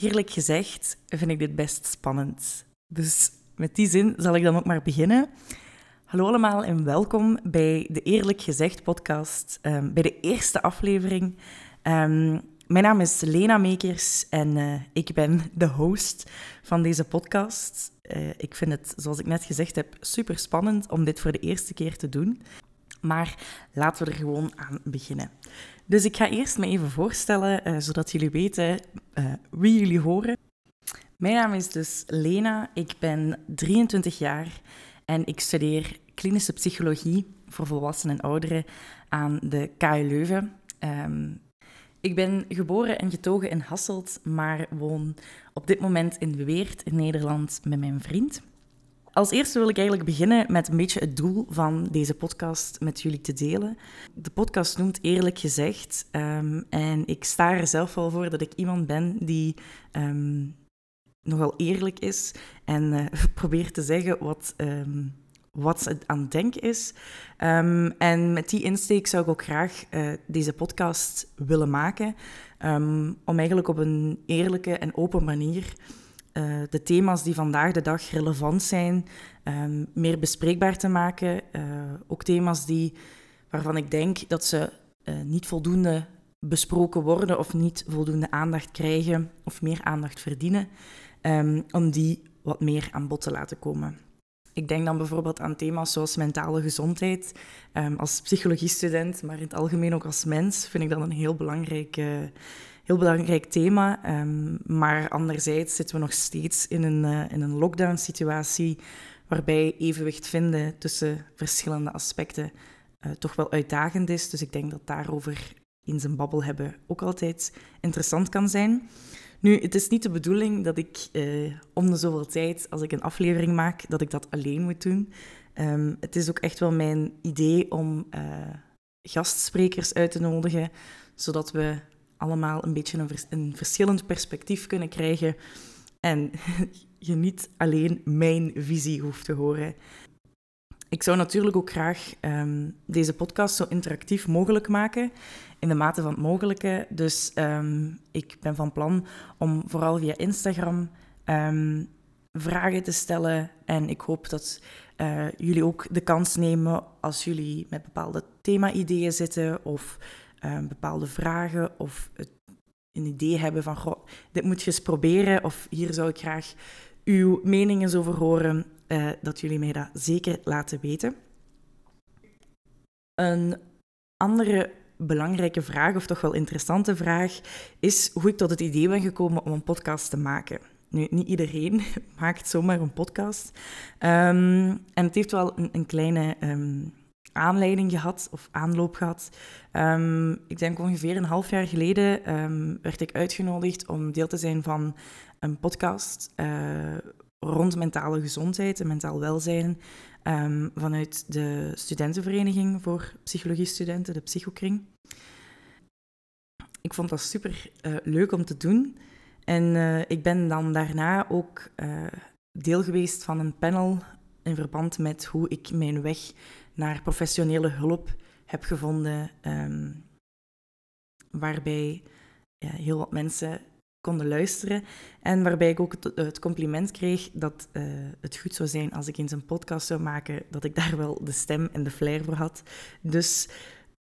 Eerlijk gezegd vind ik dit best spannend. Dus met die zin zal ik dan ook maar beginnen. Hallo allemaal en welkom bij de Eerlijk Gezegd podcast, um, bij de eerste aflevering. Um, mijn naam is Lena Mekers en uh, ik ben de host van deze podcast. Uh, ik vind het, zoals ik net gezegd heb, super spannend om dit voor de eerste keer te doen. Maar laten we er gewoon aan beginnen. Dus ik ga eerst me even voorstellen, uh, zodat jullie weten uh, wie jullie horen. Mijn naam is dus Lena, ik ben 23 jaar en ik studeer klinische psychologie voor volwassenen en ouderen aan de KU Leuven. Um, ik ben geboren en getogen in Hasselt, maar woon op dit moment in Weert in Nederland met mijn vriend. Als eerste wil ik eigenlijk beginnen met een beetje het doel van deze podcast met jullie te delen. De podcast noemt Eerlijk Gezegd. Um, en ik sta er zelf wel voor dat ik iemand ben die um, nogal eerlijk is en uh, probeert te zeggen wat, um, wat ze aan het denken is. en met die insteek zou ik ook graag uh, deze podcast willen maken. om eigenlijk op een eerlijke en open manier uh, de thema's die vandaag de dag relevant zijn, um, meer bespreekbaar te maken. Uh, ook thema's die, waarvan ik denk dat ze uh, niet voldoende besproken worden of niet voldoende aandacht krijgen of meer aandacht verdienen, um, om die wat meer aan bod te laten komen. Ik denk dan bijvoorbeeld aan thema's zoals mentale gezondheid. Um, als psychologiestudent, maar in het algemeen ook als mens, vind ik dat een heel belangrijk heel belangrijk thema. Um, maar anderzijds zitten we nog steeds in een, uh, in een lockdown-situatie waarbij evenwicht vinden tussen verschillende aspecten uh, toch wel uitdagend is. Dus ik denk dat daarover in zijn babbel hebben ook altijd interessant kan zijn. Nu, het is niet de bedoeling dat ik uh, om de zoveel tijd, als ik een aflevering maak, dat ik dat alleen moet doen. Um, het is ook echt wel mijn idee om gastsprekers uit te nodigen, zodat we allemaal een beetje een, een verschillend perspectief kunnen krijgen en je niet alleen mijn visie hoeft te horen. Ik zou natuurlijk ook graag um, deze podcast zo interactief mogelijk maken, in de mate van het mogelijke. Dus um, ik ben van plan om vooral via Instagram um, vragen te stellen. En ik hoop dat uh, jullie ook de kans nemen als jullie met bepaalde thema-ideeën zitten of uh, bepaalde vragen of het, een idee hebben van, goh, dit moet je eens proberen of hier zou ik graag uw meningen over horen, uh, dat jullie mij dat zeker laten weten. Een andere belangrijke vraag, of toch wel interessante vraag, is hoe ik tot het idee ben gekomen om een podcast te maken. Nu, niet iedereen maakt zomaar een podcast. Um, en het heeft wel een, een kleine um, aanleiding gehad of aanloop gehad. Um, ik denk ongeveer een half jaar geleden um, werd ik uitgenodigd om deel te zijn van een podcast uh, rond mentale gezondheid en mentaal welzijn um, vanuit de studentenvereniging voor psychologiestudenten, de Psychokring. Ik vond dat super uh, leuk om te doen. En uh, ik ben dan daarna ook deel geweest van een panel in verband met hoe ik mijn weg naar professionele hulp heb gevonden, um, waarbij ja, heel wat mensen konden luisteren en waarbij ik ook het, het compliment kreeg dat uh, het goed zou zijn als ik eens een podcast zou maken, dat ik daar wel de stem en de flair voor had. Dus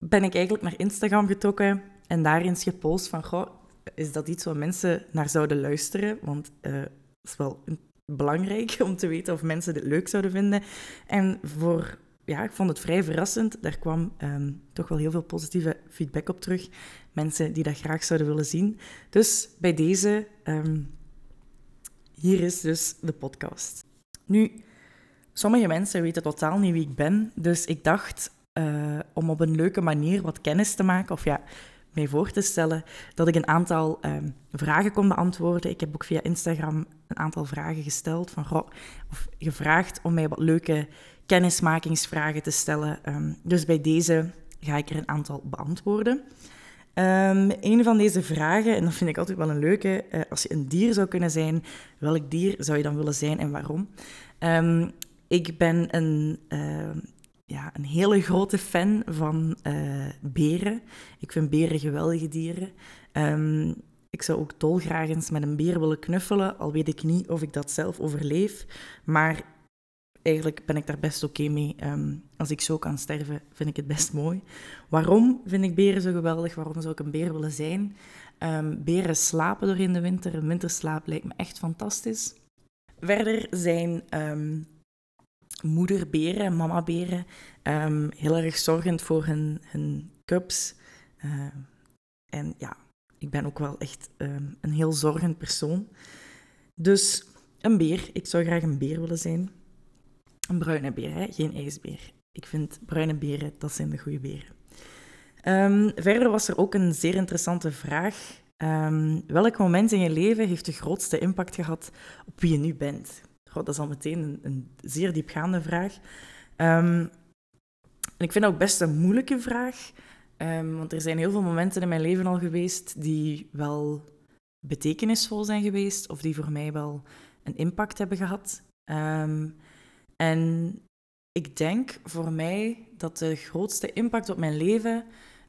ben ik eigenlijk naar Instagram getrokken en daar eens gepost van, goh, is dat iets waar mensen naar zouden luisteren? Want uh, dat is wel belangrijk om te weten of mensen dit leuk zouden vinden. En voor ja, ik vond het vrij verrassend. Daar kwam um, toch wel heel veel positieve feedback op terug. Mensen die dat graag zouden willen zien. Dus bij deze, um, hier is dus de podcast. Nu, sommige mensen weten totaal niet wie ik ben. Dus ik dacht uh, om op een leuke manier wat kennis te maken, of ja, mij voor te stellen, dat ik een aantal um, vragen kon beantwoorden. Ik heb ook via Instagram een aantal vragen gesteld, van, of gevraagd om mij wat leuke kennismakingsvragen te stellen. Um, dus bij deze ga ik er een aantal beantwoorden. Um, een van deze vragen, en dat vind ik altijd wel een leuke, uh, als je een dier zou kunnen zijn, welk dier zou je dan willen zijn en waarom? Um, ik ben een, ja, een hele grote fan van uh, beren. Ik vind beren geweldige dieren. Ik zou ook dolgraag eens met een beer willen knuffelen, al weet ik niet of ik dat zelf overleef. Maar eigenlijk ben ik daar best oké mee. Ehm, als ik zo kan sterven, vind ik het best mooi. Waarom vind ik beren zo geweldig? Waarom zou ik een beer willen zijn? Um, beren slapen door in de winter. Een winterslaap lijkt me echt fantastisch. Verder zijn um, moederberen, mamaberen, um, heel erg zorgend voor hun, hun cubs. En ja, ik ben ook wel echt een heel zorgend persoon. Dus een beer. Ik zou graag een beer willen zijn. Een bruine beer, geen ijsbeer. Ik vind bruine beren, dat zijn de goede beren. Um, verder was er ook een zeer interessante vraag. Um, welk moment in je leven heeft de grootste impact gehad op wie je nu bent? God, dat is al meteen een, een zeer diepgaande vraag. Um, en ik vind dat ook best een moeilijke vraag, want er zijn heel veel momenten in mijn leven al geweest die wel betekenisvol zijn geweest of die voor mij wel een impact hebben gehad. En ik denk voor mij dat de grootste impact op mijn leven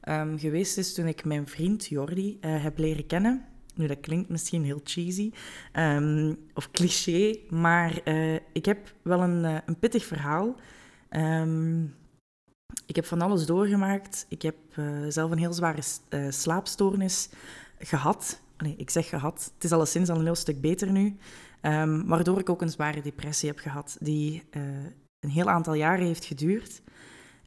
um, geweest is toen ik mijn vriend Jordi uh, heb leren kennen. Nu, dat klinkt misschien heel cheesy um, of cliché, maar uh, ik heb wel een, uh, een pittig verhaal. Um, ik heb van alles doorgemaakt. Ik heb zelf een heel zware slaapstoornis gehad. Nee, ik zeg gehad. Het is alleszins al een heel stuk beter nu. Um, waardoor ik ook een zware depressie heb gehad, die een heel aantal jaren heeft geduurd.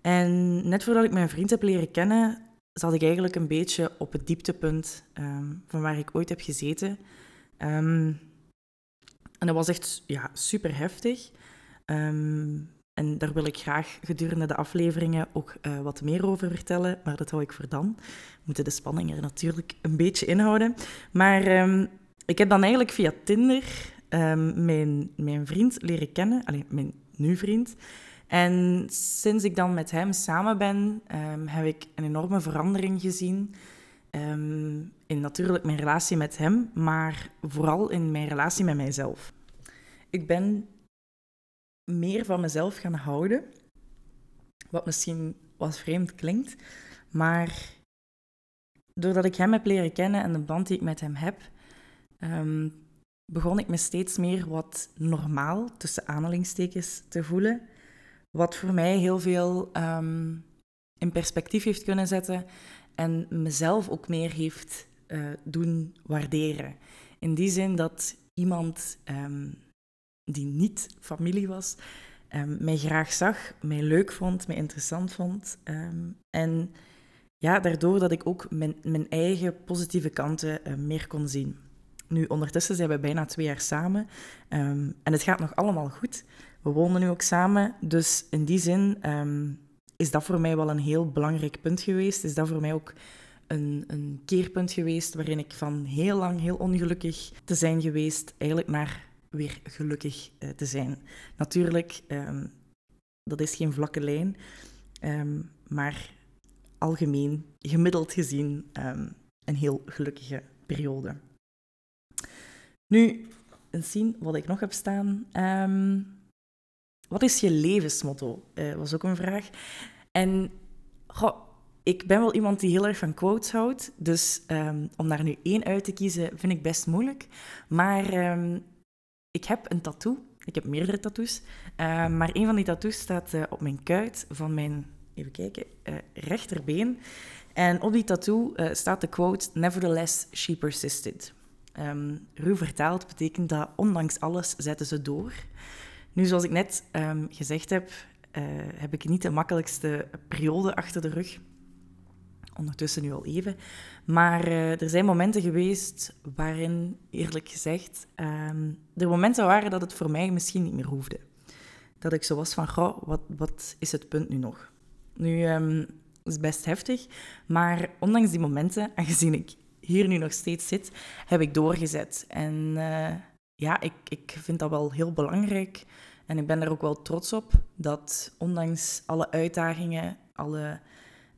En net voordat ik mijn vriend heb leren kennen, zat ik eigenlijk een beetje op het dieptepunt um, van waar ik ooit heb gezeten. Um, en dat was echt ja, super heftig. En daar wil ik graag gedurende de afleveringen ook uh, wat meer over vertellen, maar dat hou ik voor dan. We moeten de spanning er natuurlijk een beetje inhouden. Maar ik heb dan eigenlijk via Tinder mijn, mijn vriend leren kennen, alleen mijn nu vriend. En sinds ik dan met hem samen ben, um, heb ik een enorme verandering gezien. Um, in natuurlijk mijn relatie met hem, maar vooral in mijn relatie met mijzelf. Ik ben meer van mezelf gaan houden, wat misschien wat vreemd klinkt, maar doordat ik hem heb leren kennen en de band die ik met hem heb, begon ik me steeds meer wat normaal, tussen aanhalingstekens, te voelen. Wat voor mij heel veel um, in perspectief heeft kunnen zetten en mezelf ook meer heeft uh, doen waarderen. In die zin dat iemand um, die niet familie was, um, mij graag zag, mij leuk vond, mij interessant vond. en ja, daardoor dat ik ook mijn, mijn eigen positieve kanten uh, meer kon zien. Nu, ondertussen zijn we bijna twee jaar samen um, en het gaat nog allemaal goed. We wonen nu ook samen, dus in die zin um, is dat voor mij wel een heel belangrijk punt geweest. Is dat voor mij ook een, een keerpunt geweest waarin ik van heel lang heel ongelukkig te zijn geweest, eigenlijk naar weer gelukkig uh, te zijn. Natuurlijk, um, dat is geen vlakke lijn, maar algemeen, gemiddeld gezien, een heel gelukkige periode. Nu, eens zien wat ik nog heb staan. Um, wat is je levensmotto? Uh, was ook een vraag. En goh, ik ben wel iemand die heel erg van quotes houdt. Dus um, om daar nu één uit te kiezen, vind ik best moeilijk. Maar um, ik heb een tattoo. Ik heb meerdere tattoos. Maar een van die tattoos staat uh, op mijn kuit van mijn, even kijken, rechterbeen. En op die tattoo staat de quote: Nevertheless, she persisted. Um, ruw vertaald betekent dat ondanks alles zetten ze door. Nu, zoals ik net um, gezegd heb, uh, heb ik niet de makkelijkste periode achter de rug. Ondertussen nu al even. Maar uh, er zijn momenten geweest waarin, eerlijk gezegd, um, er momenten waren dat het voor mij misschien niet meer hoefde. Dat ik zo was van, goh, wat, wat is het punt nu nog? Nu, um, is best heftig, maar ondanks die momenten, aangezien ik hier nu nog steeds zit, heb ik doorgezet. En uh, ja, ik, ik vind dat wel heel belangrijk. En ik ben er ook wel trots op dat ondanks alle uitdagingen, alle,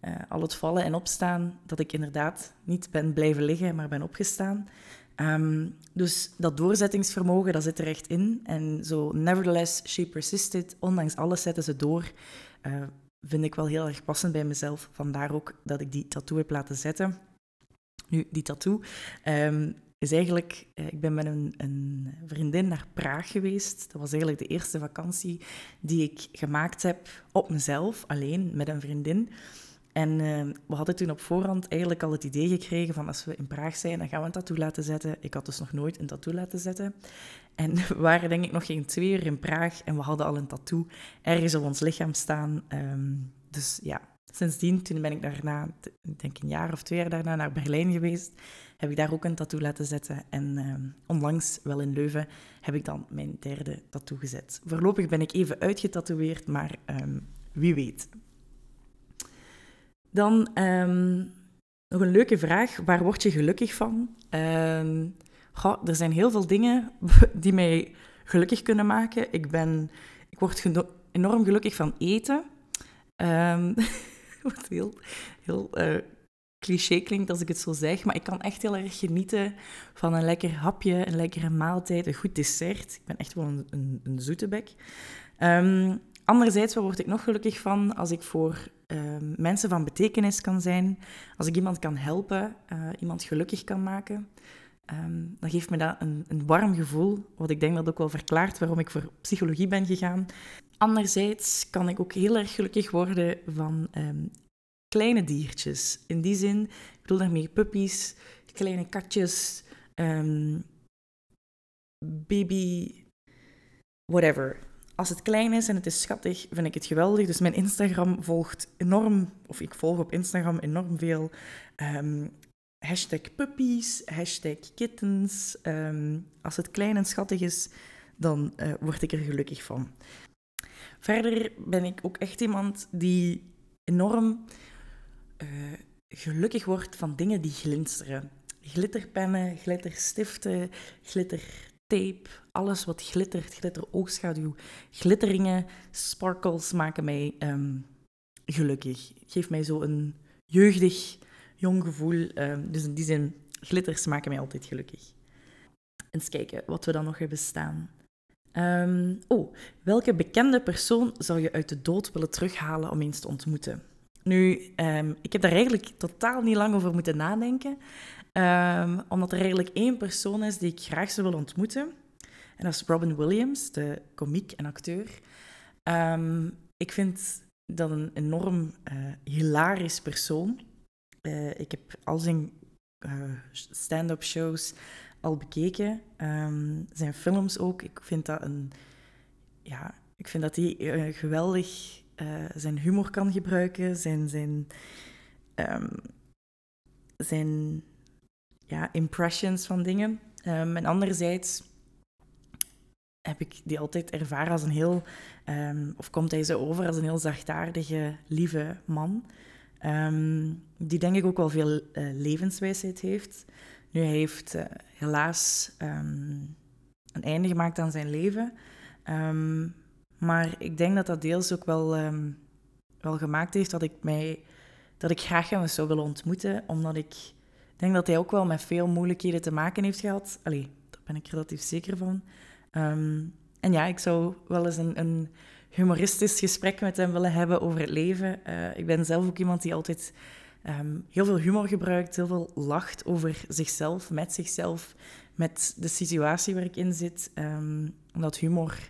uh, al het vallen en opstaan, dat ik inderdaad niet ben blijven liggen, maar ben opgestaan. Um, dus dat doorzettingsvermogen, dat zit er echt in. En zo, nevertheless, she persisted. Ondanks alles zetten ze door. Uh, vind ik wel heel erg passend bij mezelf. Vandaar ook dat ik die tattoo heb laten zetten Nu, die tattoo ehm, is eigenlijk... Uh, ik ben met een, een, vriendin naar Praag geweest. Dat was eigenlijk de eerste vakantie die ik gemaakt heb op mezelf, alleen, met een vriendin. En uh, we hadden toen op voorhand eigenlijk al het idee gekregen van als we in Praag zijn, dan gaan we een tattoo laten zetten. Ik had dus nog nooit een tattoo laten zetten. En we waren denk ik nog geen twee uur in Praag en we hadden al een tattoo ergens op ons lichaam staan. Um, dus ja, sindsdien, toen ben ik daarna, ik denk een jaar of twee jaar daarna, naar Berlijn geweest. Heb ik daar ook een tattoo laten zetten. En um, onlangs, wel in Leuven, heb ik dan mijn derde tattoo gezet. Voorlopig ben ik even uitgetatoeëerd, maar um, wie weet. Dan um, nog een leuke vraag. Waar word je gelukkig van? Um, er zijn heel veel dingen die mij gelukkig kunnen maken. Ik, ben, ik word enorm gelukkig van eten. Um, wat heel, heel uh, cliché klinkt als ik het zo zeg, maar ik kan echt heel erg genieten van een lekker hapje, een lekkere maaltijd, een goed dessert. Ik ben echt wel een, een, een zoete bek. Um, Anderzijds, waar word ik nog gelukkig van als ik voor ehm, mensen van betekenis kan zijn, als ik iemand kan helpen, uh, iemand gelukkig kan maken. Um, dan geeft me dat een, een, warm gevoel, wat ik denk dat ook wel verklaart waarom ik voor psychologie ben gegaan. Anderzijds kan ik ook heel erg gelukkig worden van um, kleine diertjes. In die zin, ik bedoel daarmee puppies, kleine katjes, baby, whatever als het klein is en het is schattig, vind ik het geweldig. Dus mijn Instagram volgt enorm, of ik volg op Instagram enorm veel hashtag puppies, hashtag kittens. Ehm, als het klein en schattig is, dan uh, word ik er gelukkig van. Verder ben ik ook echt iemand die enorm uh, gelukkig wordt van dingen die glinsteren. Glitterpennen, glitterstiften, glitter tape, alles wat glittert, glitter oogschaduw, glitteringen, sparkles maken mij um, gelukkig. Geeft mij zo een jeugdig, jong gevoel. Um, dus in die zin, glitters maken mij altijd gelukkig. Eens kijken wat we dan nog hebben staan. Um, oh, welke bekende persoon zou je uit de dood willen terughalen om eens te ontmoeten? Nu, um, ik heb daar eigenlijk totaal niet lang over moeten nadenken. Omdat er eigenlijk één persoon is die ik graag zou willen ontmoeten. En dat is Robin Williams, de komiek en acteur. Ik vind dat een enorm uh, hilarisch persoon. Uh, ik heb al zijn uh, stand-up shows al bekeken. Um, zijn films ook. Ik vind dat een... Ja, ik vind dat hij geweldig zijn humor kan gebruiken. Zijn... zijn um, zijn ja, impressions van dingen. Um, en anderzijds heb ik die altijd ervaren als een heel, of komt hij zo over als een heel zachtaardige, lieve man. Um, die denk ik ook wel veel uh, levenswijsheid heeft. Nu, hij heeft uh, helaas een einde gemaakt aan zijn leven. maar ik denk dat dat deels ook wel, wel gemaakt heeft dat ik mij dat ik graag hem zou willen ontmoeten, omdat ik denk dat hij ook wel met veel moeilijkheden te maken heeft gehad. Allee, daar ben ik relatief zeker van. En ja, ik zou wel eens een, een, humoristisch gesprek met hem willen hebben over het leven. Uh, ik ben zelf ook iemand die altijd um, heel veel humor gebruikt, heel veel lacht over zichzelf, met zichzelf, met de situatie waar ik in zit. Um, omdat humor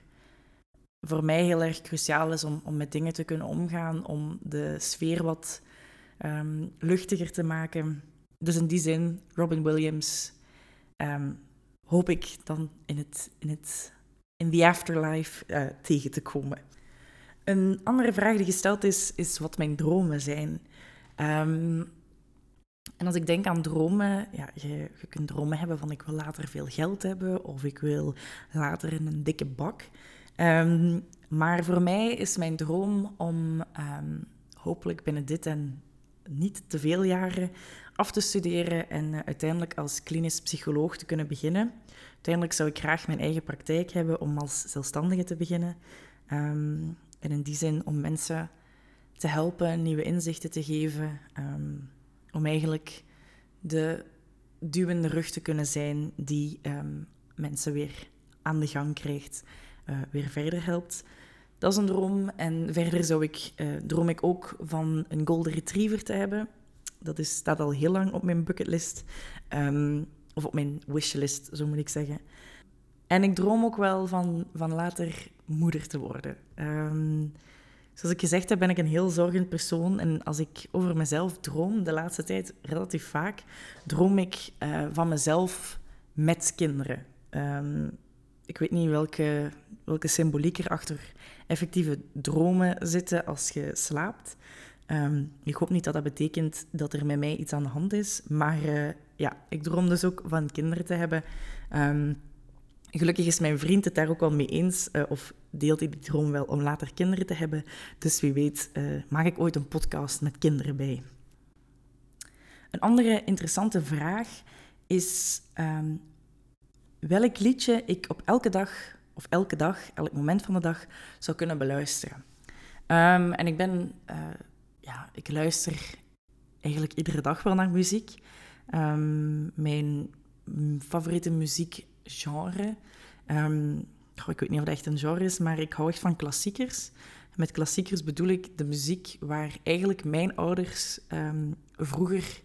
voor mij heel erg cruciaal is om, om met dingen te kunnen omgaan, om de sfeer wat luchtiger te maken. Dus in die zin, Robin Williams, hoop ik dan in het, in het in the afterlife uh, tegen te komen. Een andere vraag die gesteld is, is wat mijn dromen zijn. Um, en als ik denk aan dromen, ja, je, je, kunt dromen hebben van ik wil later veel geld hebben of ik wil later in een dikke bak. Um, maar voor mij is mijn droom om um, hopelijk binnen dit en niet te veel jaren af te studeren en uh, uiteindelijk als klinisch psycholoog te kunnen beginnen. Uiteindelijk zou ik graag mijn eigen praktijk hebben om als zelfstandige te beginnen. Um, en in die zin om mensen te helpen, nieuwe inzichten te geven, um, om eigenlijk de duwende rug te kunnen zijn die um, mensen weer aan de gang krijgt, uh, weer verder helpt. Dat is een droom. En verder zou ik, uh, droom ik ook van een golden retriever te hebben Dat is, staat al heel lang op mijn bucketlist. Ehm, of op mijn wishlist, zo moet ik zeggen. En ik droom ook wel van, van later moeder te worden. Um, zoals ik gezegd heb, ben ik een heel zorgend persoon. En als ik over mezelf droom, de laatste tijd relatief vaak, droom ik uh, van mezelf met kinderen. Um, ik weet niet welke, welke symboliek er achter effectieve dromen zitten als je slaapt. Um, ik hoop niet dat dat betekent dat er met mij iets aan de hand is. Maar uh, ja, ik droom dus ook van kinderen te hebben. Gelukkig is mijn vriend het daar ook wel mee eens. Uh, of deelt hij die droom wel om later kinderen te hebben. Dus wie weet uh, maak ik ooit een podcast met kinderen bij. Een andere interessante vraag is um, welk liedje ik op elke dag of elke dag, elk moment van de dag zou kunnen beluisteren. Um, en ik ben, uh, ja, ik luister eigenlijk iedere dag wel naar muziek. Um, mijn favoriete um, oh, ik weet niet of dat echt een genre is, maar ik hou echt van klassiekers. Met klassiekers bedoel ik de muziek waar eigenlijk mijn ouders vroeger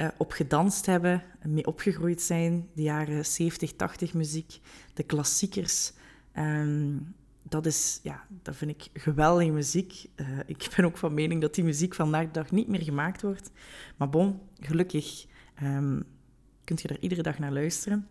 uh, op gedanst hebben, mee opgegroeid zijn. De jaren 70, 80 muziek, de klassiekers. Um, dat, is, ja, dat vind ik geweldige muziek. Uh, ik ben ook van mening dat die muziek vandaag de dag niet meer gemaakt wordt. Maar bon, gelukkig um, kunt je er iedere dag naar luisteren.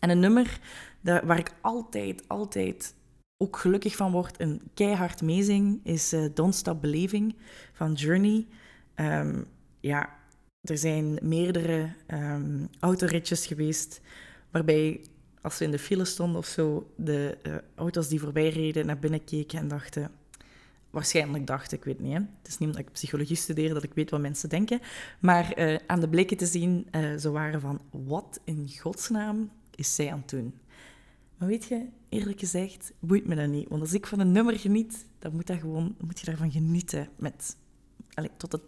En een nummer dat, waar ik altijd, altijd ook gelukkig van word en keihard meezing, is uh, Don't Stop Believing van Journey. Um, ja, er zijn meerdere um, autoritjes geweest waarbij als we in de file stonden of zo, de uh, auto's die voorbij reden naar binnen keken en dachten... Waarschijnlijk dachten, ik weet niet. Hè? Het is niet omdat ik psychologie studeer dat ik weet wat mensen denken. Maar uh, aan de blikken te zien, ze waren van... Wat in godsnaam is zij aan het doen? Maar weet je, eerlijk gezegd, boeit me dat niet. Want als ik van een nummer geniet, dan moet, dat gewoon, moet je daarvan genieten. Met, allez, tot het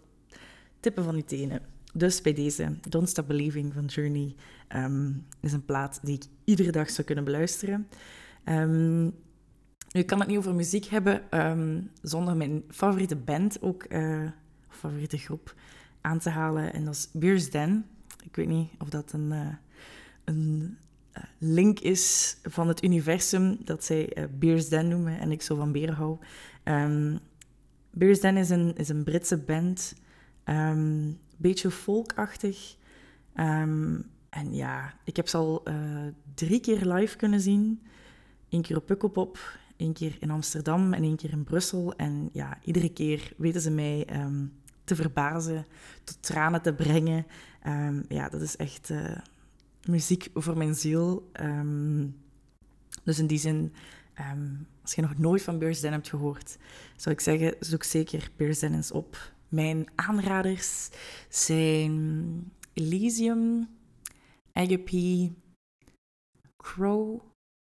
tippen van je tenen. Dus bij deze Don't Stop Believing van Journey um, is een plaat die ik iedere dag zou kunnen beluisteren. Um, nu, kan het niet over muziek hebben um, zonder mijn favoriete band ook, uh, of favoriete groep, aan te halen. En dat is Beers Den. Ik weet niet of dat een, uh, een link is van het universum dat zij Beers Den noemen en ik zo van beren hou. Beers Den is een, is een Britse band Um, beetje folkachtig. Um, en ja, ik heb ze al uh, drie keer live kunnen zien. Eén keer op Pukkelpop, één keer in Amsterdam en één keer in Brussel. En ja, iedere keer weten ze mij um, te verbazen, tot tranen te brengen. Um, ja, dat is echt uh, muziek voor mijn ziel. dus in die zin, als je nog nooit van Beers Den hebt gehoord, zou ik zeggen, zoek zeker Beers Den eens op. Mijn aanraders zijn Elysium, Agape, Crow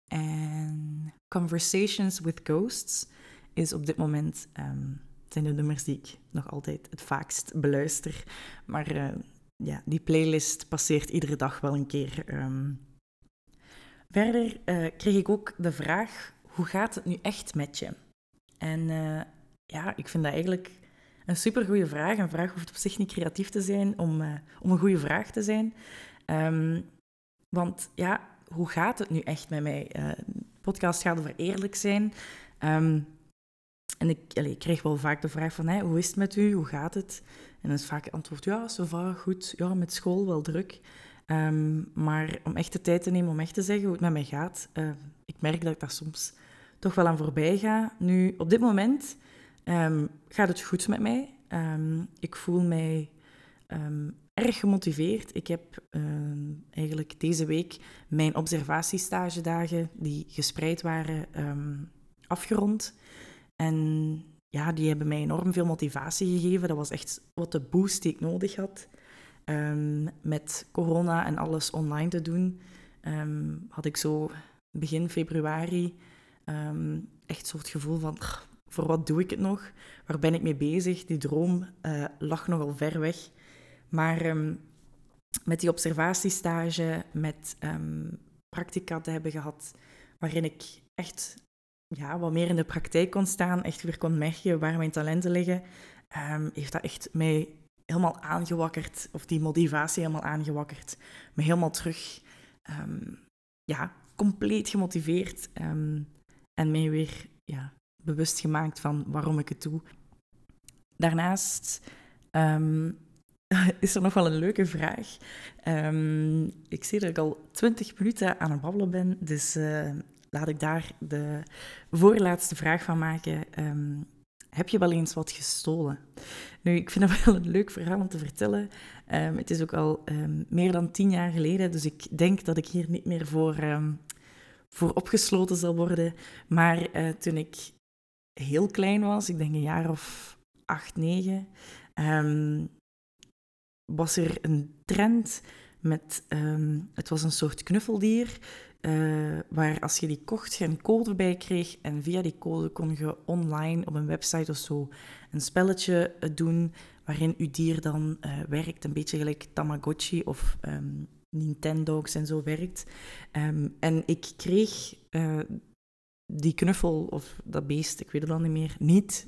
en Conversations with Ghosts is op dit moment um, zijn de nummers die ik nog altijd het vaakst beluister. Maar uh, ja, die playlist passeert iedere dag wel een keer. Um. Verder uh, kreeg ik ook de vraag: hoe gaat het nu echt met je? En uh, ja, ik vind dat eigenlijk een supergoeie vraag. Een vraag hoeft op zich niet creatief te zijn om, uh, om een goede vraag te zijn. Um, want ja, hoe gaat het nu echt met mij? De podcast gaat over eerlijk zijn. Um, en ik, ik krijg wel vaak de vraag van, hey, hoe is het met u? Hoe gaat het? En dan is vaak het antwoord, ja, zo va, goed. Ja, met school wel druk. Um, maar om echt de tijd te nemen om echt te zeggen hoe het met mij gaat, uh, ik merk dat ik daar soms toch wel aan voorbij ga. Nu, op dit moment um, gaat het goed met mij. Um, ik voel mij erg gemotiveerd. Ik heb eigenlijk deze week mijn observatiestagedagen, die gespreid waren, afgerond. En ja, die hebben mij enorm veel motivatie gegeven. Dat was echt wat de boost die ik nodig had. met corona en alles online te doen, had ik zo begin februari echt zo gevoel van voor wat doe ik het nog? Waar ben ik mee bezig? Die droom uh, lag nogal ver weg. Maar met die observatiestage, met practica te hebben gehad, waarin ik echt ja, wat meer in de praktijk kon staan, echt weer kon merken waar mijn talenten liggen, um, heeft dat echt mij helemaal aangewakkerd, of die motivatie helemaal aangewakkerd. Me helemaal terug, ehm, ja, compleet gemotiveerd. Ehm, en mij weer ja, bewust gemaakt van waarom ik het doe. Daarnaast ehm, is er nog wel een leuke vraag. ik zie dat ik al twintig minuten aan het babbelen ben, dus uh, laat ik daar de voorlaatste vraag van maken. Heb je wel eens wat gestolen? Nu, ik vind dat wel een leuk verhaal om te vertellen. Um, het is ook al um, meer dan tien jaar geleden, dus ik denk dat ik hier niet meer voor, voor opgesloten zal worden. Maar uh, toen ik heel klein was, ik denk een jaar of acht, negen, was er een trend met, het was een soort knuffeldier uh, waar als je die kocht, je een code bij kreeg. En via die code kon je online op een website of zo een spelletje eh, doen waarin je dier dan uh, werkt. Een beetje gelijk Tamagotchi of um, Nintendogs en zo werkt. Um, en ik kreeg die knuffel of dat beest, ik weet het al niet meer, niet.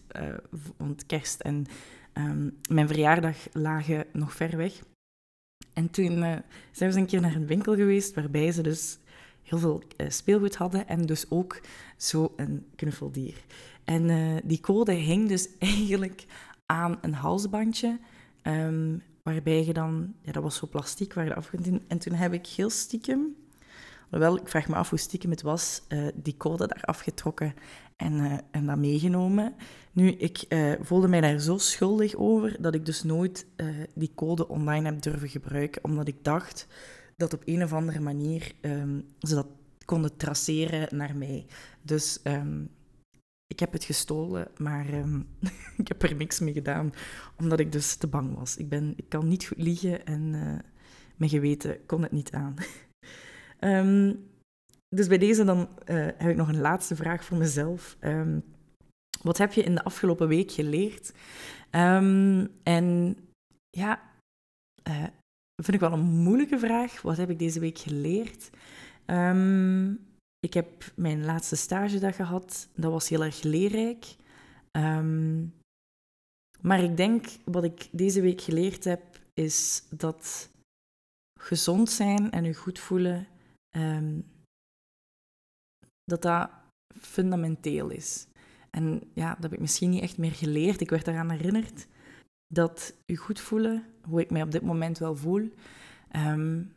want kerst en um, mijn verjaardag lagen nog ver weg. En toen zijn we een keer naar een winkel geweest waarbij ze dus heel veel uh, speelgoed hadden en dus ook zo een knuffeldier. En uh, die code hing dus eigenlijk aan een halsbandje, um, waarbij je dan, ja, dat was zo plastiek waar je af kunt in. En toen heb ik heel stiekem, wel, ik vraag me af hoe stiekem het was, uh, die code daar afgetrokken en, en dat meegenomen. Nu, ik voelde mij daar zo schuldig over dat ik dus nooit die code online heb durven gebruiken, omdat ik dacht dat op een of andere manier um, ze dat konden traceren naar mij. Dus um, ik heb het gestolen, maar um, ik heb er niks mee gedaan, omdat ik dus te bang was. Ik, ben, ik kan niet goed liegen en uh, mijn geweten kon het niet aan. dus bij deze dan uh, heb ik nog een laatste vraag voor mezelf. wat heb je in de afgelopen week geleerd? en ja, uh, vind ik wel een moeilijke vraag. Wat heb ik deze week geleerd? Um, ik heb mijn laatste stagedag gehad. Dat was heel erg leerrijk. Um, maar ik denk wat ik deze week geleerd heb, is dat gezond zijn en je goed voelen, um, dat dat fundamenteel is. En ja, dat heb ik misschien niet echt meer geleerd. Ik werd eraan herinnerd dat je goed voelen, hoe ik mij op dit moment wel voel, um,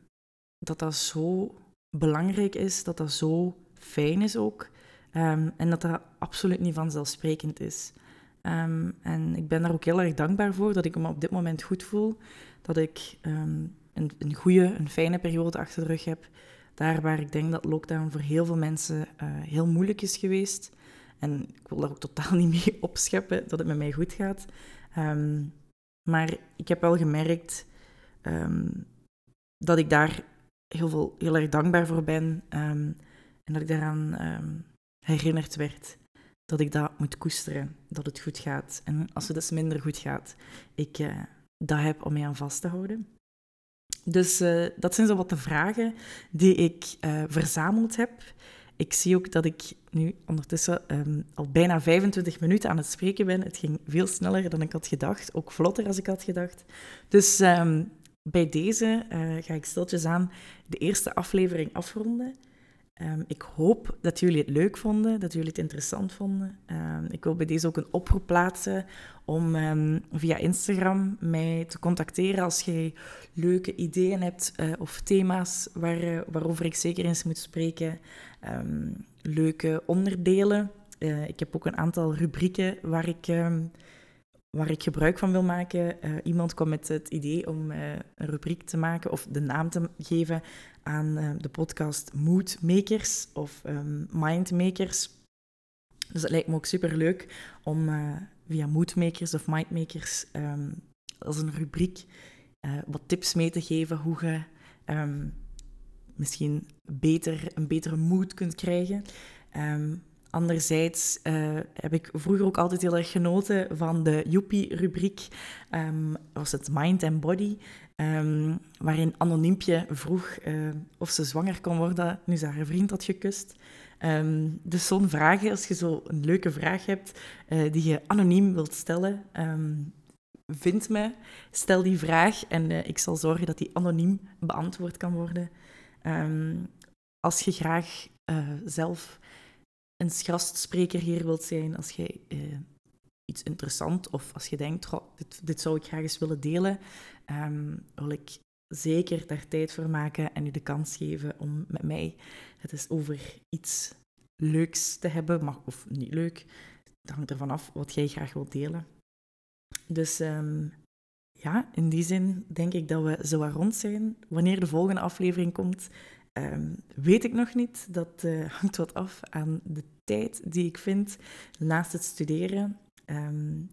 dat dat zo belangrijk is, dat dat zo fijn is ook. Um, en dat dat absoluut niet vanzelfsprekend is. Um, en ik ben daar ook heel erg dankbaar voor dat ik me op dit moment goed voel. Dat ik een, een goede, een fijne periode achter de rug heb. Daar waar ik denk dat lockdown voor heel veel mensen uh, heel moeilijk is geweest. En ik wil daar ook totaal niet mee opscheppen dat het met mij goed gaat. Maar ik heb wel gemerkt um, dat ik daar heel, veel, heel erg dankbaar voor ben. Um, en dat ik daaraan um, herinnerd werd dat ik dat moet koesteren, dat het goed gaat. En als het dus minder goed gaat, ik uh, dat heb om mij aan vast te houden. Dus uh, dat zijn zo wat de vragen die ik uh, verzameld heb. Ik zie ook dat ik nu ondertussen um, al bijna 25 minuten aan het spreken ben. Het ging veel sneller dan ik had gedacht, ook vlotter als ik had gedacht. Dus um, bij deze uh, ga ik stiltjes aan de eerste aflevering afronden. Um, ik hoop dat jullie het leuk vonden, dat jullie het interessant vonden. Um, ik wil bij deze ook een oproep plaatsen om um, via Instagram mij te contacteren als jij leuke ideeën hebt uh, of thema's waar, uh, waarover ik zeker eens moet spreken. leuke onderdelen. Uh, ik heb ook een aantal rubrieken waar ik waar ik gebruik van wil maken. Iemand kwam met het idee om een rubriek te maken of de naam te geven aan uh, de podcast Moodmakers of um, Mindmakers. Dus het lijkt me ook super leuk om via Moodmakers of Mindmakers um, als een rubriek wat tips mee te geven hoe je um, misschien beter, een betere mood kunt krijgen. Anderzijds uh, heb ik vroeger ook altijd heel erg genoten van de Joepie-rubriek. Um, was het Mind and Body, um, waarin Anoniempje vroeg uh, of ze zwanger kon worden nu ze haar vriend had gekust. Um, dus zo'n vraag, als je zo een leuke vraag hebt uh, die je anoniem wilt stellen, vind me, stel die vraag en eh, ik zal zorgen dat die anoniem beantwoord kan worden. Ehm, als je graag zelf een gastspreker hier wilt zijn, als je uh, iets interessant of als je denkt, dit, dit, zou ik graag eens willen delen, um, wil ik zeker daar tijd voor maken en u de kans geven om met mij het eens over iets leuks te hebben, mag, of niet leuk. Het hangt ervan af wat jij graag wilt delen. Dus um, ja, in die zin denk ik dat we zo rond zijn. Wanneer de volgende aflevering komt, um, weet ik nog niet. Dat uh, hangt wat af aan de tijd die ik vind naast het studeren. Um,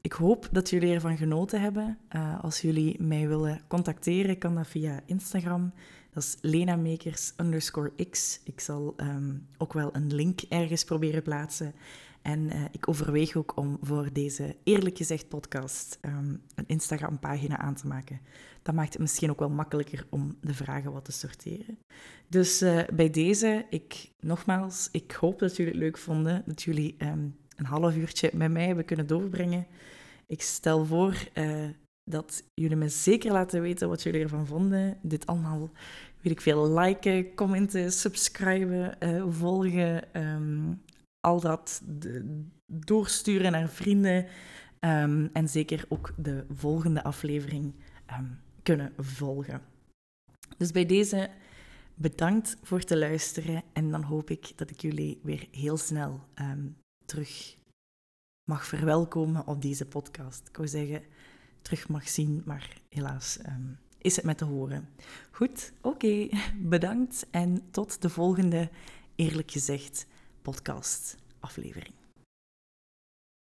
ik hoop dat jullie ervan genoten hebben. Uh, als jullie mij willen contacteren, kan dat via Instagram. Dat is lenamakers underscore x. Ik zal um, ook wel een link ergens proberen plaatsen. En uh, ik overweeg ook om voor deze Eerlijk Gezegd podcast um, een Instagram-pagina aan te maken. Dat maakt het misschien ook wel makkelijker om de vragen wat te sorteren. Dus uh, bij deze, ik, nogmaals, ik hoop dat jullie het leuk vonden. Dat jullie um, een half uurtje met mij hebben kunnen doorbrengen. Ik stel voor uh, dat jullie me zeker laten weten wat jullie ervan vonden. Dit allemaal, weet ik veel, liken, commenten, subscriben, volgen. Um, al dat doorsturen naar vrienden. Um, en zeker ook de volgende aflevering um, kunnen volgen. Dus bij deze bedankt voor te luisteren. En dan hoop ik dat ik jullie weer heel snel terug mag verwelkomen op deze podcast. Ik wou zeggen, terug mag zien, maar helaas is het met te horen. Goed, oké, bedankt en tot de volgende, eerlijk gezegd, podcast aflevering.